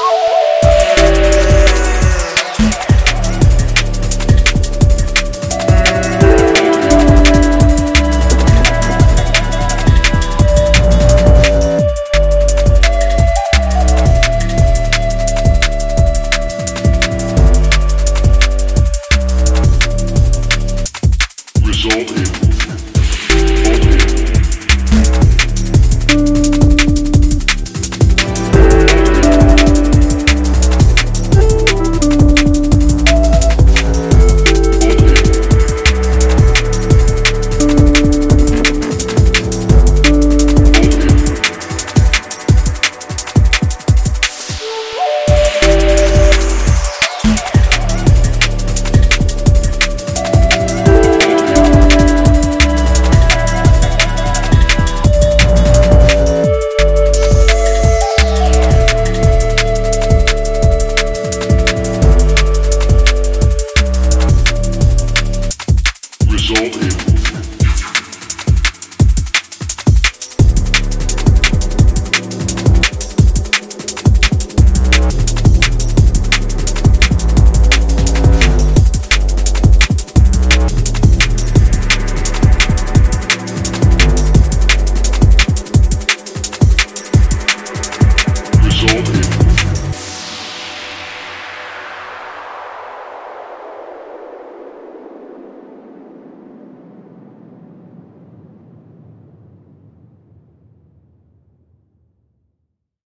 Oh! all in. sont et.